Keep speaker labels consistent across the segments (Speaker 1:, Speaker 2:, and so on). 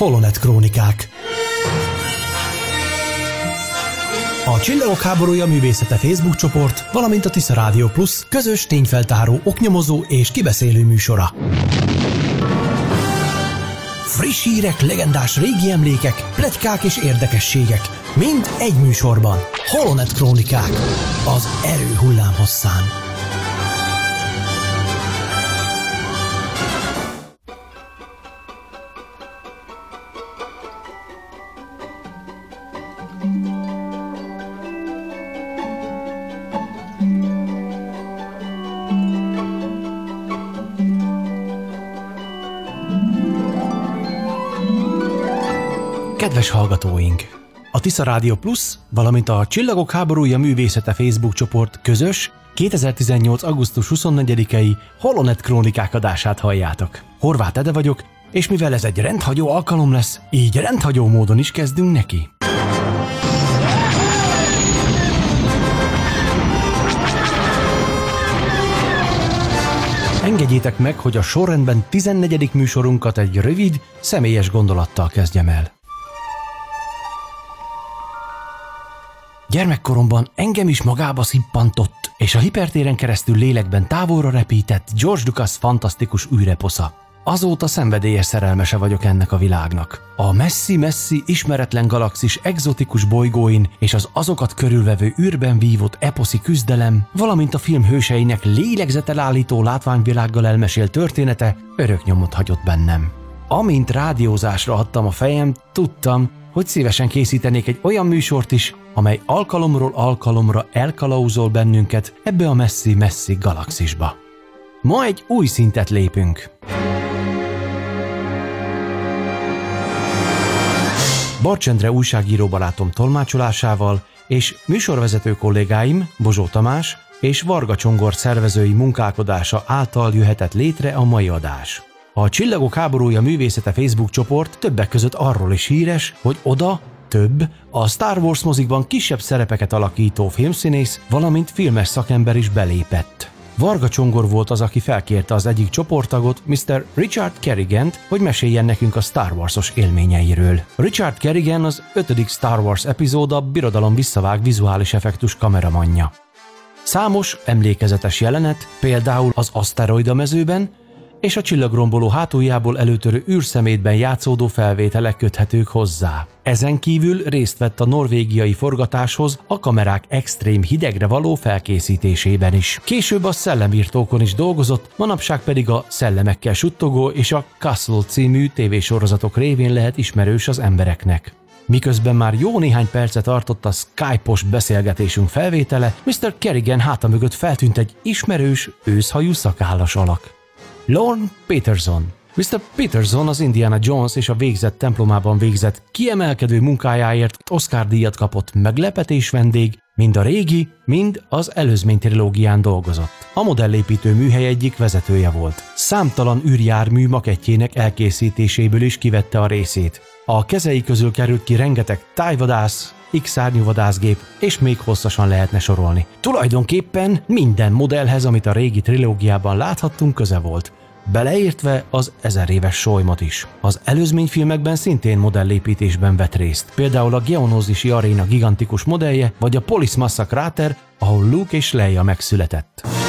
Speaker 1: Holonet Krónikák. A Csillagok háborúja művészete Facebook csoport, valamint a Tisza Rádió Plus közös tényfeltáró, oknyomozó és kibeszélő műsora. Friss hírek, legendás régi emlékek, pletykák és érdekességek. Mind egy műsorban. Holonet Krónikák. Az erő hullám hosszán. Kedves hallgatóink! A Tisza Rádió Plus, valamint a Csillagok háborúja művészete Facebook csoport közös 2018. augusztus 24-i Holonet Krónikák adását halljátok. Horváth Ede vagyok, és mivel ez egy rendhagyó alkalom lesz, így rendhagyó módon is kezdünk neki. Engedjétek meg, hogy a sorrendben 14. műsorunkat egy rövid, személyes gondolattal kezdjem el. Gyermekkoromban engem is magába szippantott, és a hipertéren keresztül lélekben távolra repített George Lucas fantasztikus űreposza. Azóta szenvedélyes szerelmese vagyok ennek a világnak. A messzi-messzi, ismeretlen galaxis egzotikus bolygóin és az azokat körülvevő űrben vívott eposzi küzdelem, valamint a film hőseinek lélegzetelállító látványvilággal elmesélt története örök nyomot hagyott bennem. Amint rádiózásra adtam a fejem, tudtam, hogy szívesen készítenék egy olyan műsort is, amely alkalomról alkalomra elkalauzol bennünket ebbe a messzi-messzi galaxisba. Ma egy új szintet lépünk. Barcsendre újságíró barátom tolmácsolásával és műsorvezető kollégáim Bozsó Tamás és Varga Csongor szervezői munkálkodása által jöhetett létre a mai adás. A Csillagok háborúja művészete Facebook csoport többek között arról is híres, hogy oda több, a Star Wars mozikban kisebb szerepeket alakító filmszínész, valamint filmes szakember is belépett. Varga Csongor volt az, aki felkérte az egyik csoporttagot, Mr. Richard Kerrigan, hogy meséljen nekünk a Star Wars-os élményeiről. Richard Kerrigan az ötödik Star Wars epizód Birodalom visszavág vizuális effektus kameramanja. Számos emlékezetes jelenet, például az aszteroida mezőben, és a csillagromboló hátuljából előtörő űrszemétben játszódó felvételek köthetők hozzá. Ezen kívül részt vett a norvégiai forgatáshoz a kamerák extrém hidegre való felkészítésében is. Később a szellemírtókon is dolgozott, manapság pedig a Szellemekkel suttogó és a Castle című tévésorozatok révén lehet ismerős az embereknek. Miközben már jó néhány percet tartott a Skype-os beszélgetésünk felvétele, Mr. Kerrigan háta mögött feltűnt egy ismerős, őszhajú szakállas alak. Lorne Peterson. Mr. Peterson az Indiana Jones és a végzett templomában végzett kiemelkedő munkájáért Oscar-díjat kapott meglepetés vendég, mind a régi, mind az előzmény trilógián dolgozott. A modellépítő műhely egyik vezetője volt. Számtalan űrjármű makettjének elkészítéséből is kivette a részét. A kezei közül került ki rengeteg tájvadász, X-szárnyú vadászgép, és még hosszasan lehetne sorolni. Tulajdonképpen minden modellhez, amit a régi trilógiában láthattunk, köze volt beleértve az ezer éves solymot is. Az előzményfilmekben szintén modellépítésben vett részt, például a Geonózisi aréna gigantikus modellje, vagy a Polis Massa kráter, ahol Luke és Leia megszületett.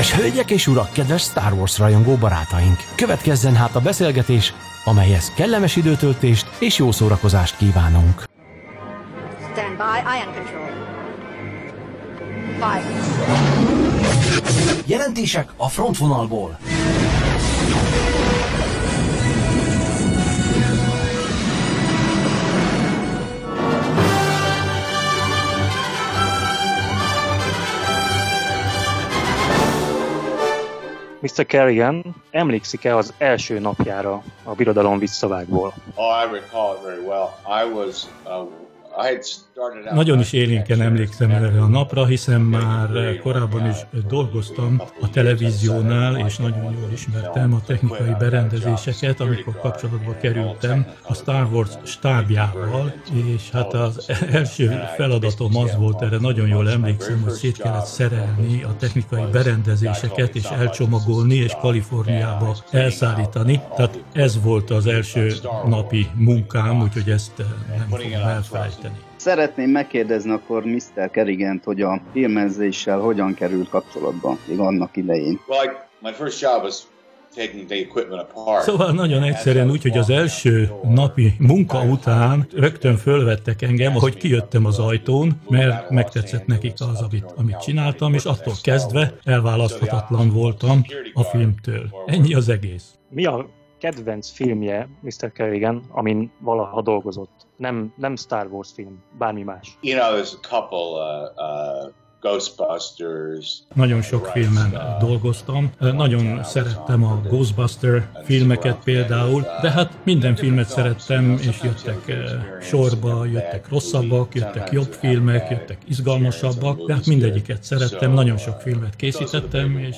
Speaker 1: Kedves hölgyek és urak, kedves Star Wars rajongó barátaink! Következzen hát a beszélgetés, amelyhez kellemes időtöltést és jó szórakozást kívánunk. Stand by, ion control. Five. Jelentések a frontvonalból.
Speaker 2: Mr. Kerrigan emlékszik-e az első napjára a birodalom visszavágból?
Speaker 3: Oh, I recall it very well. I was uh, Nagyon is élénken emlékszem erre a napra, hiszen már korábban is dolgoztam a televíziónál, és nagyon jól ismertem a technikai berendezéseket, amikor kapcsolatba kerültem a Star Wars stábjával, és hát az első feladatom az volt, erre nagyon jól emlékszem, hogy szét kellett szerelni a technikai berendezéseket, és elcsomagolni, és Kaliforniába elszállítani. Tehát ez volt az első napi munkám, úgyhogy ezt nem fogom elfelejteni.
Speaker 4: Szeretném megkérdezni akkor Mr. Kerigent, hogy a filmezéssel hogyan került kapcsolatba még annak idején. Well, my first job was
Speaker 3: Szóval nagyon egyszerűen úgy, hogy az első napi munka után rögtön fölvettek engem, hogy kijöttem az ajtón, mert megtetszett nekik az, amit, amit csináltam, és attól kezdve elválaszthatatlan voltam a filmtől. Ennyi az egész.
Speaker 2: Mi a kedvenc filmje Mr. Kerrigan, amin valaha dolgozott? Nem, nem Star Wars film, bármi más. You know, there's a couple uh, uh,
Speaker 3: Ghostbusters. Nagyon sok filmen dolgoztam. Nagyon szerettem a Ghostbuster filmeket például, de hát minden filmet szerettem, és jöttek sorba, jöttek rosszabbak, jöttek jobb filmek, jöttek izgalmasabbak, de hát mindegyiket szerettem, nagyon sok filmet készítettem, és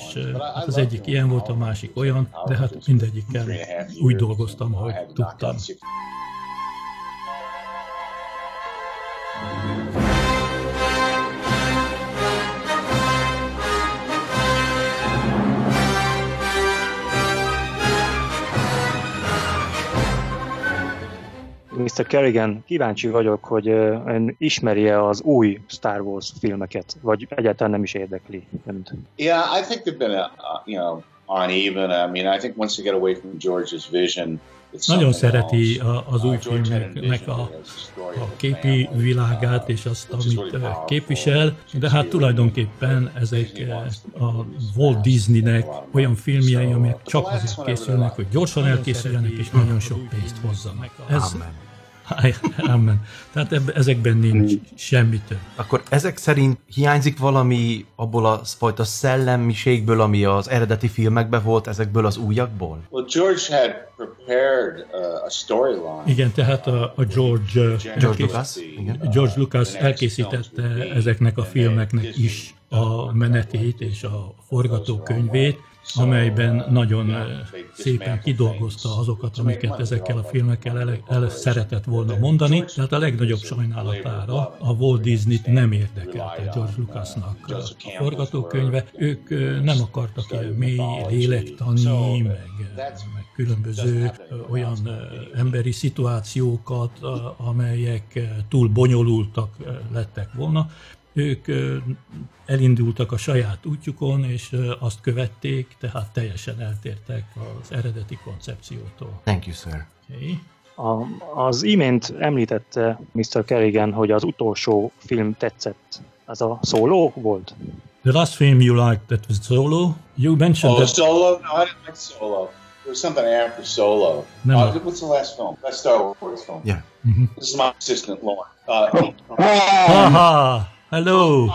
Speaker 3: hát az egyik ilyen volt, a másik olyan, de hát mindegyikkel úgy dolgoztam, ahogy tudtam.
Speaker 2: Mr. Kerrigan, kíváncsi vagyok, hogy ön ismeri-e az új Star Wars filmeket, vagy egyáltalán nem is érdekli önt?
Speaker 5: Yeah, I think they've been, a, you know, uneven. I mean, I think once you get away from George's vision,
Speaker 3: nagyon szereti az új filmnek a, a képi világát és azt, amit képvisel, de hát tulajdonképpen ezek a Walt Disneynek olyan filmjei, amelyek csak azért készülnek, hogy gyorsan elkészüljenek és nagyon sok pénzt hozzanak. Ez, Amen. Tehát ebbe, ezekben nincs semmi több.
Speaker 1: Akkor ezek szerint hiányzik valami abból a fajta szellemiségből, ami az eredeti filmekben volt, ezekből az újakból?
Speaker 5: Well, George had prepared a storyline.
Speaker 3: Igen, tehát a, a George,
Speaker 1: George, Lucas, igen.
Speaker 3: George Lucas elkészítette ezeknek a filmeknek is a menetét és a forgatókönyvét, amelyben nagyon szépen kidolgozta azokat, amiket ezekkel a filmekkel el, el szeretett volna mondani. Tehát a legnagyobb sajnálatára a Walt Disney-t nem érdekelte George Lucasnak a forgatókönyve. Ők nem akartak ilyen mély lélektani, meg, meg különböző olyan emberi szituációkat, amelyek túl bonyolultak lettek volna. Ők elindultak a saját útjukon, és azt követték, tehát teljesen eltértek az eredeti koncepciótól.
Speaker 1: Thank you, sir.
Speaker 2: Okay. A, az imént említette Mr. Kerrigan, hogy az utolsó film tetszett. Ez a Solo volt?
Speaker 3: The last film you liked that was Solo. You mentioned
Speaker 5: oh,
Speaker 3: that...
Speaker 5: Solo? No, I didn't like Solo. There was something after Solo. No. Uh, what's the last film? That's Star Wars film.
Speaker 1: Yeah.
Speaker 5: Mm-hmm. This is my assistant, Lauren. Uh,
Speaker 3: Haha! Hello!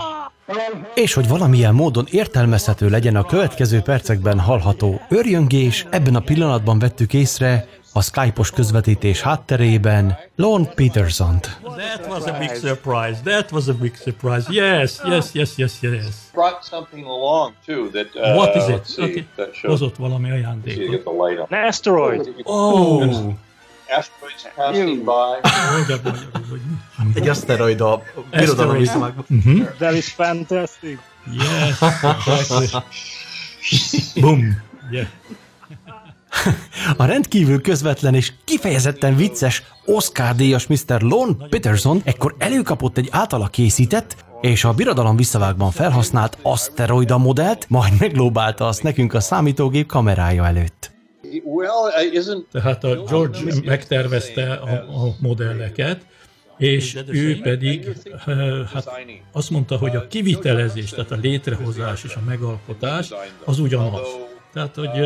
Speaker 1: És hogy valamilyen módon értelmezhető legyen a következő percekben hallható örjöngés, ebben a pillanatban vettük észre a Skype-os közvetítés hátterében Lorne Peterson-t.
Speaker 3: That was a big surprise. That was a big surprise. Yes, yes, yes, yes, yes.
Speaker 5: Brought something along too that uh,
Speaker 3: What is it? Okay. Hozott valami ajándékot.
Speaker 2: An asteroid.
Speaker 3: Oh.
Speaker 5: Asteroids passing by.
Speaker 1: Egy aszteroid a birodalom.
Speaker 2: Mm-hmm. That is fantastic.
Speaker 3: Yes, Boom. Yeah.
Speaker 1: A rendkívül közvetlen és kifejezetten vicces Oscar-díjas Mr. Lon Peterson ekkor előkapott egy általa készített, és a birodalom visszavágban felhasznált aszteroida modellt, majd meglóbálta azt nekünk a számítógép kamerája előtt.
Speaker 3: Uh, Tehát a George megtervezte a, a modelleket, és ő pedig hát azt mondta, hogy a kivitelezés, tehát a létrehozás és a megalkotás az ugyanaz. Tehát, hogy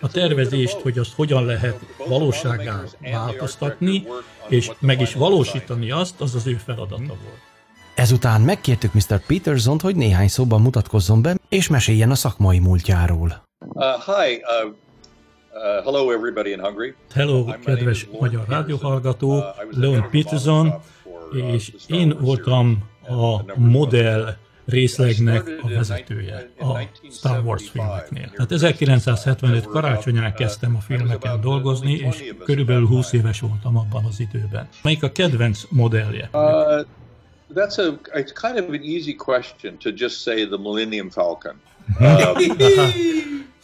Speaker 3: a tervezést, hogy azt hogyan lehet valóságá változtatni, és meg is valósítani azt, az az ő feladata volt.
Speaker 1: Ezután megkértük Mr. Peterson, hogy néhány szóban mutatkozzon be, és meséljen a szakmai múltjáról.
Speaker 5: Uh, hi, uh, Uh, hello everybody in Hungary.
Speaker 3: Hello, kedves magyar rádióhallgató, uh, Leon Peterson. és én voltam a modell részlegnek a vezetője a Star Wars filmeknél. Tehát 1975 karácsonyán kezdtem a filmeken dolgozni, és körülbelül 20 éves voltam abban az időben. Melyik a kedvenc modellje? Uh,
Speaker 5: that's a it's kind of an easy question to just say the Millennium Falcon.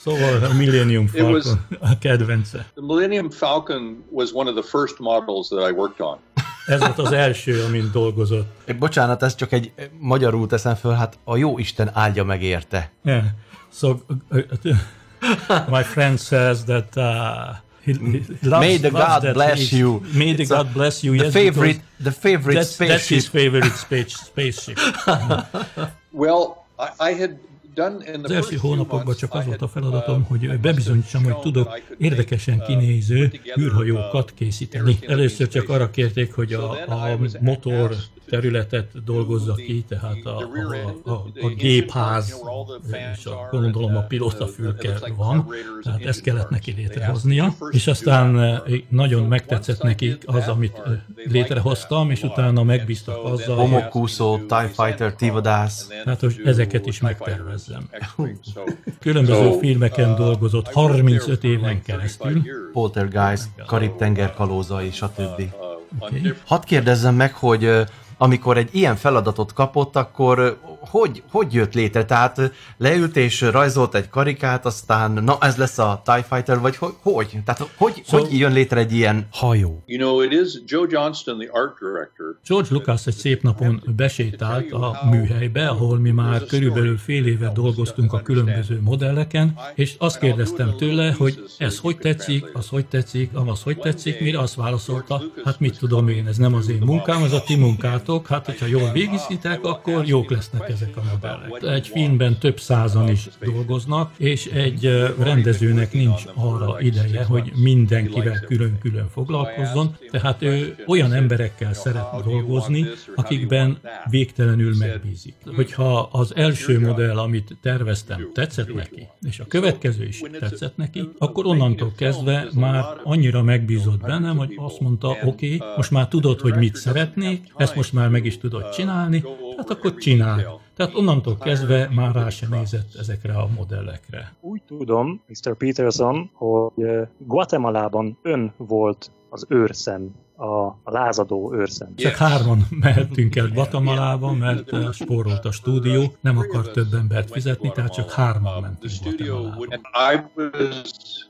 Speaker 3: Szóval a Millennium Falcon was, a kedvence.
Speaker 5: The Millennium Falcon was one of the first models that I worked on.
Speaker 3: Ez volt az első, amin dolgozott.
Speaker 1: Bocsánat, ez csak egy magyarul teszem föl, hát a jó Isten áldja meg érte.
Speaker 3: Yeah. So, uh, uh, my friend says that uh, He, he
Speaker 1: loves, May the God bless you.
Speaker 3: May the God bless you.
Speaker 1: The yes, favorite, the favorite
Speaker 3: that's,
Speaker 1: spaceship.
Speaker 3: That's his favorite space, spaceship.
Speaker 5: well, I, I had
Speaker 3: az első hónapokban csak az volt a feladatom, hogy bebizonyítsam, hogy tudok érdekesen kinéző űrhajókat készíteni. Először csak arra kérték, hogy a, a motor területet dolgozza ki, tehát a, a, a, a gépház, és a, gondolom a pilotafülke van, tehát ezt kellett neki létrehoznia, és aztán eh, nagyon megtetszett nekik az, amit eh, létrehoztam, és utána megbíztak azzal,
Speaker 1: Homokúszó, TIE Fighter, Tivadász.
Speaker 3: Tehát, hogy ezeket is megtervezzem. Különböző filmeken dolgozott 35 éven keresztül.
Speaker 1: Poltergeist, Karib-tenger kalózai, stb. Okay. Hadd kérdezzem meg, hogy amikor egy ilyen feladatot kapott, akkor hogy, hogy jött létre? Tehát leült és rajzolt egy karikát, aztán na ez lesz a TIE Fighter, vagy hogy? hogy? Tehát hogy, so, hogy jön létre egy ilyen hajó?
Speaker 5: You know, it is Joe Johnston, the art director.
Speaker 3: George Lucas egy szép napon besétált a műhelybe, ahol mi már körülbelül fél éve dolgoztunk a különböző modelleken, és azt kérdeztem tőle, hogy ez hogy tetszik, az hogy tetszik, az hogy tetszik, mire azt válaszolta, hát mit tudom én, ez nem az én munkám, ez a ti munkátok, hát hogyha jól végigízitek, akkor jók lesznek ezek a modellek. Egy filmben több százan is dolgoznak, és egy rendezőnek nincs arra ideje, hogy mindenkivel külön-külön foglalkozzon, tehát ő olyan emberekkel szeret dolgozni, akikben végtelenül megbízik. Hogyha az első modell, amit terveztem, tetszett neki, és a következő is tetszett neki, akkor onnantól kezdve már annyira megbízott bennem, hogy azt mondta, oké, okay, most már tudod, hogy mit szeretnék, ezt most már meg is tudod csinálni, hát akkor csinálj. Tehát onnantól kezdve már rá sem nézett ezekre a modellekre.
Speaker 2: Úgy tudom, Mr. Peterson, hogy Guatemalában ön volt az őrszem, a, lázadó őrszem.
Speaker 3: Csak hárman mehettünk el Guatemalába, mert spórolt a stúdió, nem akar több embert fizetni, tehát csak hárman mentünk Guatemalába.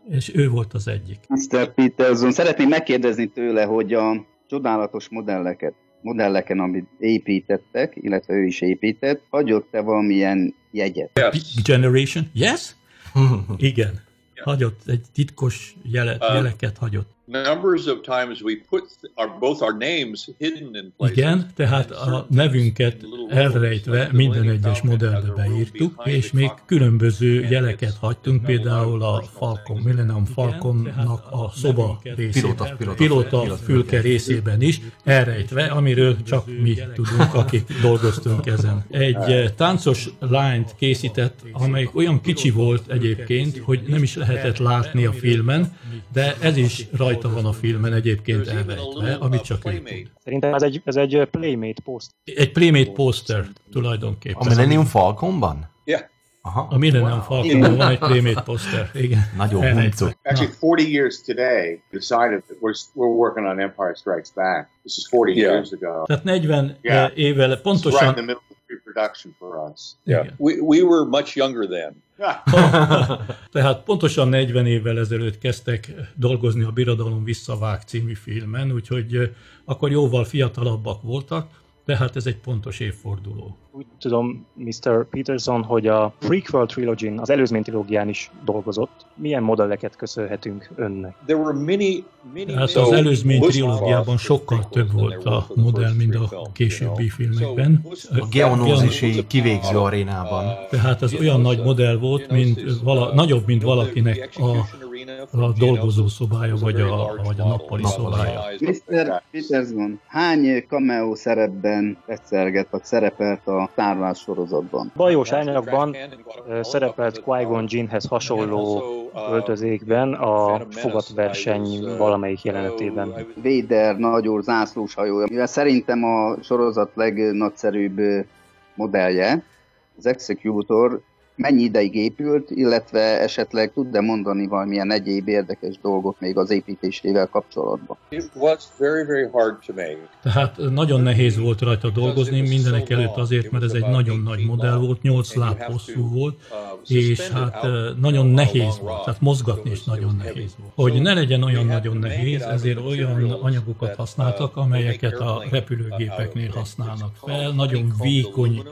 Speaker 3: És ő volt az egyik.
Speaker 4: Mr. Peterson, szeretném megkérdezni tőle, hogy a csodálatos modelleket modelleken, amit építettek, illetve ő is épített, hagyott-e valamilyen jegyet?
Speaker 3: Yes. Generation? Yes? Igen. Hagyott egy titkos jelet, uh, jeleket hagyott numbers of times we put our, both our names hidden in places. Igen, tehát a nevünket elrejtve minden egyes modellbe beírtuk, és még különböző jeleket hagytunk, például a Falcon, Millennium Falconnak a szoba részében, pilóta, fülke részében is, elrejtve, amiről csak mi tudunk, akik dolgoztunk ezen. Egy eh, táncos lányt készített, amely olyan kicsi volt egyébként, hogy nem is lehetett látni a filmen, de ez is rajta rajta van a filmen egyébként elrejtve, amit csak ő tud.
Speaker 2: Szerintem ez egy, ez egy Playmate poster.
Speaker 3: Egy Playmate poster tulajdonképpen.
Speaker 1: A Millennium Falconban?
Speaker 5: Yeah.
Speaker 3: Aha. A Millennium wow. Falconban van egy Playmate poster, igen.
Speaker 1: Nagyon huncu.
Speaker 5: Actually, 40 years today decided that we're, we're working on Empire Strikes Back. This is 40 yeah. years ago.
Speaker 3: Tehát 40 yeah. évvel pontosan... Right in the middle
Speaker 5: production for us. Yeah. We, we were much younger then.
Speaker 3: Tehát pontosan 40 évvel ezelőtt kezdtek dolgozni a Birodalom visszavág című filmen, úgyhogy akkor jóval fiatalabbak voltak, tehát ez egy pontos évforduló.
Speaker 2: Úgy tudom, Mr. Peterson, hogy a Prequel Trilogy, az előzmény trilógián is dolgozott. Milyen modelleket köszönhetünk önnek?
Speaker 3: There were many, many, hát az előzmény trilógiában sokkal több volt a modell, mint a későbbi filmekben.
Speaker 1: A geonózisi kivégző arénában.
Speaker 3: Tehát az olyan nagy modell volt, mint vala, nagyobb, mint valakinek a a dolgozó szobája, vagy a, vagy a nappali szobája.
Speaker 4: Mr. Peterson, hány cameo szerepben tetszelget, vagy szerepelt a Star sorozatban?
Speaker 2: Bajós árnyakban szerepelt Qui-Gon Jinnhez hasonló öltözékben a fogatverseny valamelyik jelenetében.
Speaker 4: Vader nagyúr zászlós hajója, mivel szerintem a sorozat legnagyszerűbb modellje, az Executor mennyi ideig épült, illetve esetleg tud-e mondani valamilyen egyéb érdekes dolgot még az építésével kapcsolatban?
Speaker 5: It was very, very hard to make.
Speaker 3: Tehát nagyon nehéz volt rajta dolgozni, mindenek előtt azért, mert ez egy nagyon nagy modell volt, 8 láb hosszú volt, és hát nagyon nehéz volt, tehát mozgatni is nagyon nehéz volt. Hogy ne legyen olyan nagyon nehéz, ezért olyan anyagokat használtak, amelyeket a repülőgépeknél használnak fel, nagyon vékony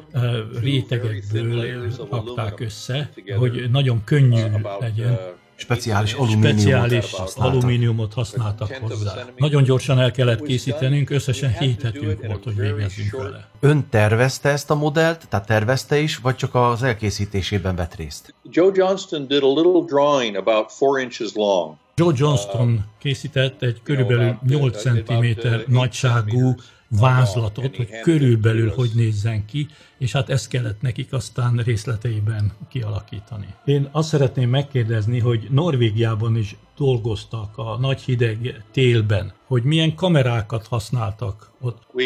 Speaker 3: rétegekből rakták össze, hogy nagyon könnyű legyen.
Speaker 1: Speciális alumíniumot,
Speaker 3: Speciális alumíniumot használtak hozzá. Nagyon gyorsan el kellett készítenünk, összesen 7 hetünk volt, hogy végezzünk vele.
Speaker 1: Ön tervezte ezt a modellt, tehát tervezte is, vagy csak az elkészítésében vett részt?
Speaker 5: Joe Johnston did a little drawing about four inches long.
Speaker 3: Joe Johnston készített egy körülbelül 8 cm nagyságú vázlatot, hogy körülbelül hogy nézzen ki, és hát ezt kellett nekik aztán részleteiben kialakítani. Én azt szeretném megkérdezni, hogy Norvégiában is dolgoztak a nagy hideg télben, hogy milyen kamerákat használtak ott.
Speaker 5: Uh,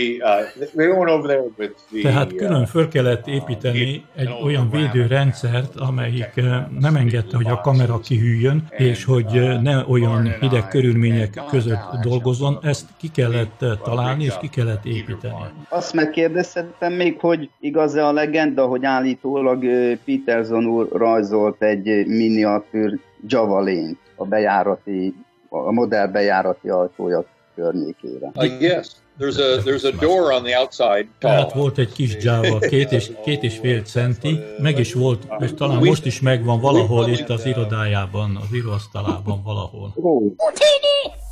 Speaker 3: Tehát külön föl kellett építeni egy olyan védőrendszert, amelyik nem engedte, hogy a kamera kihűljön, és hogy ne olyan hideg körülmények között dolgozzon. Ezt ki kellett találni, és ki kellett építeni.
Speaker 4: Azt megkérdeztem még, hogy igaz-e a legenda, hogy állítólag Peterson úr rajzolt egy miniatűr javelin a bejárati, a modell bejárati ajtója környékére.
Speaker 5: Uh, yes. There's a, there's a door on the outside.
Speaker 3: Tehát volt egy kis Java, két és, két és fél centi, meg is volt, és talán most is megvan valahol itt az irodájában, az íróasztalában valahol.
Speaker 1: Holonet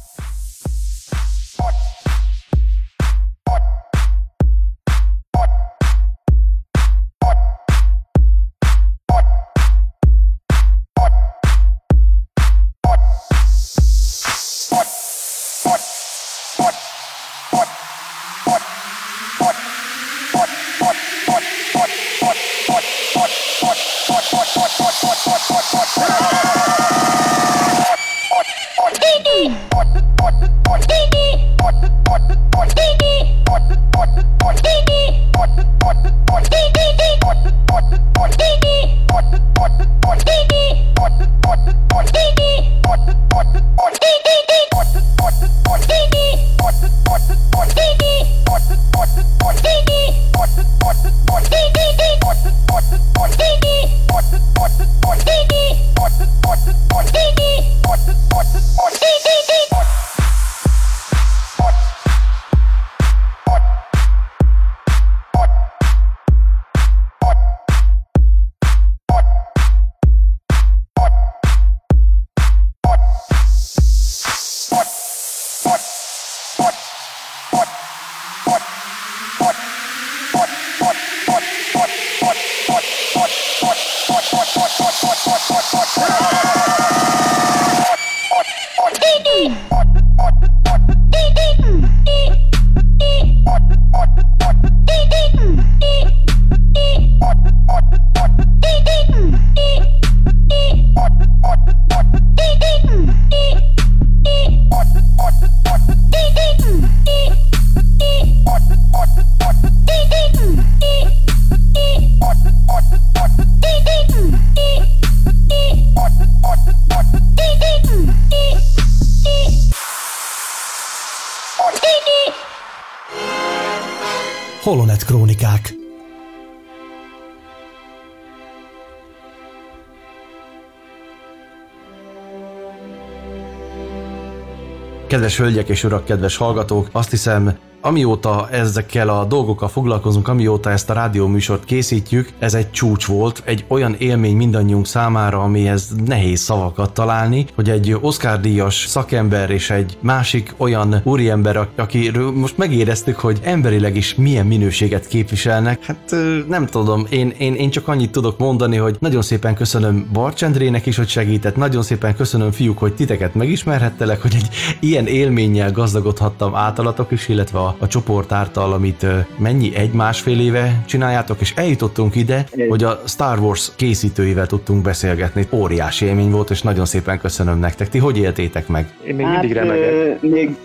Speaker 1: Kedves hölgyek és urak, kedves hallgatók, azt hiszem amióta ezekkel a dolgokkal foglalkozunk, amióta ezt a rádióműsort készítjük, ez egy csúcs volt, egy olyan élmény mindannyiunk számára, amihez nehéz szavakat találni, hogy egy Oscar díjas szakember és egy másik olyan úriember, akiről most megéreztük, hogy emberileg is milyen minőséget képviselnek, hát nem tudom, én, én, én csak annyit tudok mondani, hogy nagyon szépen köszönöm Barcsendrének is, hogy segített, nagyon szépen köszönöm fiúk, hogy titeket megismerhettelek, hogy egy ilyen élménnyel gazdagodhattam általatok is, illetve a, a csoport által, amit mennyi egy-másfél éve csináljátok, és eljutottunk ide, hogy a Star Wars készítőivel tudtunk beszélgetni. Óriási élmény volt, és nagyon szépen köszönöm nektek. Ti hogy éltétek meg?
Speaker 2: Én még hát, mindig remegek.
Speaker 4: még...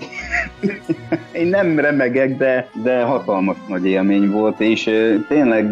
Speaker 4: Én nem remegek, de, de hatalmas nagy élmény volt, és tényleg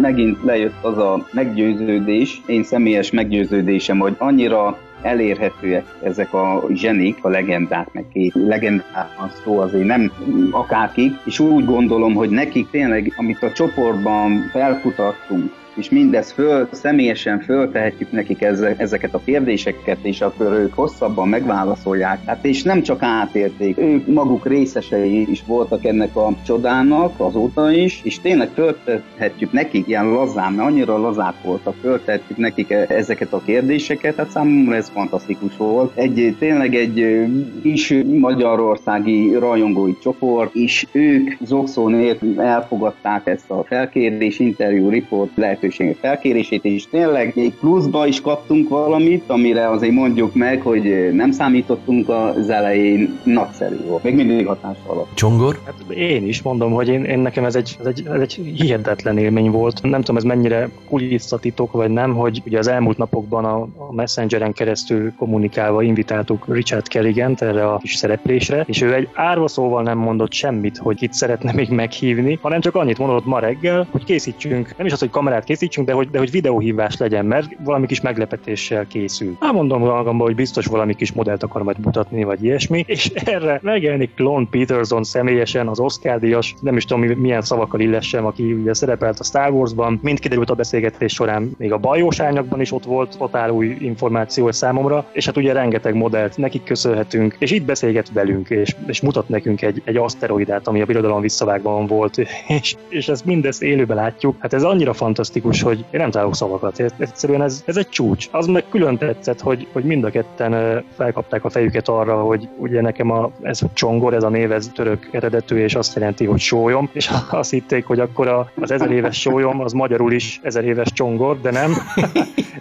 Speaker 4: megint lejött az a meggyőződés, én személyes meggyőződésem, hogy annyira elérhetőek ezek a zsenik, a legendák, meg két legendák van szó azért nem akárkik, és úgy gondolom, hogy nekik tényleg, amit a csoportban felkutattunk, és mindezt föl, személyesen föltehetjük nekik ezeket a kérdéseket, és akkor ők hosszabban megválaszolják. Hát és nem csak átérték, ők maguk részesei is voltak ennek a csodának azóta is, és tényleg föltehetjük nekik ilyen lazán, mert annyira lazák voltak, föltehetjük nekik e- ezeket a kérdéseket, hát számomra ez fantasztikus volt. Egy, tényleg egy kis magyarországi rajongói csoport, és ők zokszó nélkül elfogadták ezt a felkérés, interjú, riport, lehet lehetőségek felkérését, és tényleg még pluszba is kaptunk valamit, amire azért mondjuk meg, hogy nem számítottunk az elején, nagyszerű volt. Még mindig hatás alatt.
Speaker 1: Csongor?
Speaker 2: Hát én is mondom, hogy én, én nekem ez egy, ez, egy, ez egy hihetetlen élmény volt. Nem tudom, ez mennyire kulisszatitok, vagy nem, hogy ugye az elmúlt napokban a, a Messengeren keresztül kommunikálva invitáltuk Richard Kerrigan erre a kis szereplésre, és ő egy árva szóval nem mondott semmit, hogy itt szeretne még meghívni, hanem csak annyit mondott ma reggel, hogy készítsünk, nem is az, hogy kamerát készítsünk, de hogy, de hogy videóhívás legyen, mert valami kis meglepetéssel készül. Hát mondom magamban, hogy biztos valami kis modellt akar majd mutatni, vagy ilyesmi, és erre megjelenik Lon Peterson személyesen, az Oscar díjas, nem is tudom milyen szavakkal illessem, aki ugye szerepelt a Star Wars-ban, mind kiderült a beszélgetés során, még a bajós árnyakban is ott volt totál új információ számomra, és hát ugye rengeteg modellt nekik köszönhetünk, és itt beszélget velünk, és, és mutat nekünk egy, egy aszteroidát, ami a birodalom visszavágban volt, és, és ezt mindezt élőben látjuk. Hát ez annyira fantasztikus, fantasztikus, hogy én nem találok szavakat. Egyszerűen ez, ez egy csúcs. Az meg külön tetszett, hogy, hogy mind a ketten felkapták a fejüket arra, hogy ugye nekem a, ez a csongor, ez a név, ez török eredetű, és azt jelenti, hogy sólyom, és azt hitték, hogy akkor az ezer éves sólyom, az magyarul is ezer éves csongor, de nem.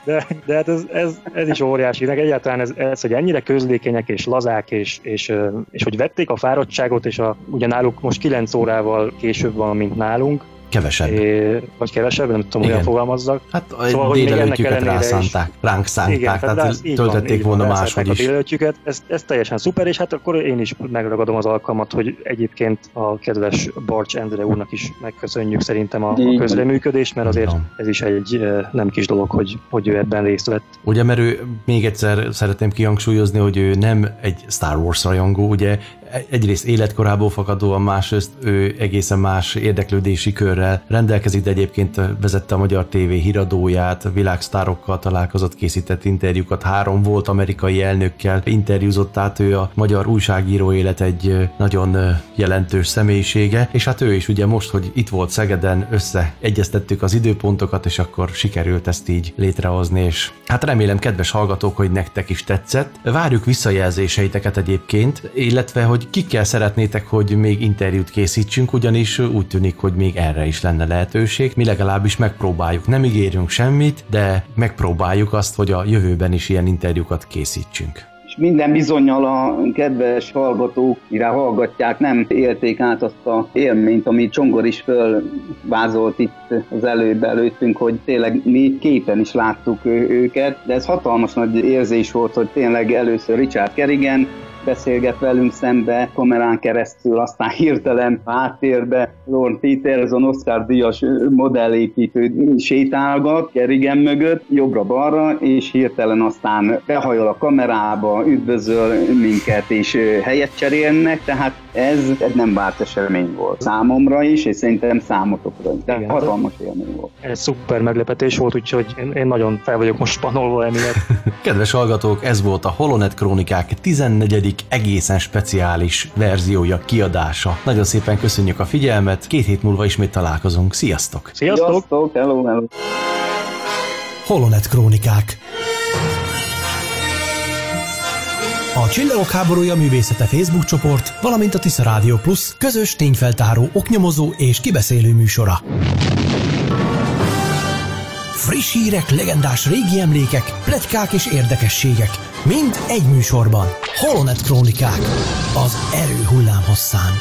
Speaker 2: De, de hát ez, ez, ez is óriási. Meg egyáltalán ez, ez, hogy ennyire közlékenyek és lazák, és, és, és hogy vették a fáradtságot, és a, ugye náluk most 9 órával később van, mint nálunk,
Speaker 1: Kevesebb.
Speaker 2: É, vagy kevesebb, nem tudom, hogyan fogalmazzak.
Speaker 1: Hát szóval, hogy délelőttjüket rászánták, is, ránk szánták, igen, tehát, tehát töltötték van, volna máshogy is.
Speaker 2: A ez, ez teljesen szuper, és hát akkor én is megragadom az alkalmat, hogy egyébként a kedves Barcs Endre úrnak is megköszönjük szerintem a, a közreműködést, mert azért ez is egy nem kis dolog, hogy, hogy ő ebben részt vett.
Speaker 1: Ugye, mert ő még egyszer szeretném kihangsúlyozni, hogy ő nem egy Star Wars rajongó, ugye egyrészt életkorából fakadóan, másrészt ő egészen más érdeklődési körrel rendelkezik, de egyébként vezette a Magyar TV híradóját, világsztárokkal találkozott, készített interjúkat, három volt amerikai elnökkel interjúzott át, ő a magyar újságíró élet egy nagyon jelentős személyisége, és hát ő is ugye most, hogy itt volt Szegeden, összeegyeztettük az időpontokat, és akkor sikerült ezt így létrehozni, és hát remélem, kedves hallgatók, hogy nektek is tetszett. Várjuk visszajelzéseiteket egyébként, illetve, hogy hogy kikkel szeretnétek, hogy még interjút készítsünk, ugyanis úgy tűnik, hogy még erre is lenne lehetőség. Mi legalábbis megpróbáljuk, nem ígérünk semmit, de megpróbáljuk azt, hogy a jövőben is ilyen interjúkat készítsünk.
Speaker 4: És minden bizonyal a kedves hallgatók, mire hallgatják, nem élték át azt a élményt, amit Csongor is fölvázolt itt az előbb előttünk, hogy tényleg mi képen is láttuk őket, de ez hatalmas nagy érzés volt, hogy tényleg először Richard Kerrigan, beszélget velünk szembe kamerán keresztül, aztán hirtelen háttérbe Lorne Peterson Oscar díjas modellépítő sétálgat Kerigen mögött, jobbra-balra, és hirtelen aztán behajol a kamerába, üdvözöl minket, és helyet cserélnek, tehát Ez egy nem várt esemény volt. Számomra is, és szerintem számotokra is. De hatalmas élmény volt.
Speaker 2: Ez szuper meglepetés volt, úgyhogy én, én nagyon fel vagyok most panolva emiatt.
Speaker 1: Kedves hallgatók, ez volt a Holonet Krónikák 14. egészen speciális verziója, kiadása. Nagyon szépen köszönjük a figyelmet, két hét múlva ismét találkozunk. Sziasztok!
Speaker 2: Sziasztok!
Speaker 4: Sziasztok, hello, hello.
Speaker 1: Holonet Krónikák A Csillagok háborúja művészete Facebook csoport, valamint a Tisza Rádió Plus közös tényfeltáró, oknyomozó és kibeszélő műsora. Friss hírek, legendás régi emlékek, pletykák és érdekességek. Mind egy műsorban. Holonet Krónikák. Az erő hullámhosszán.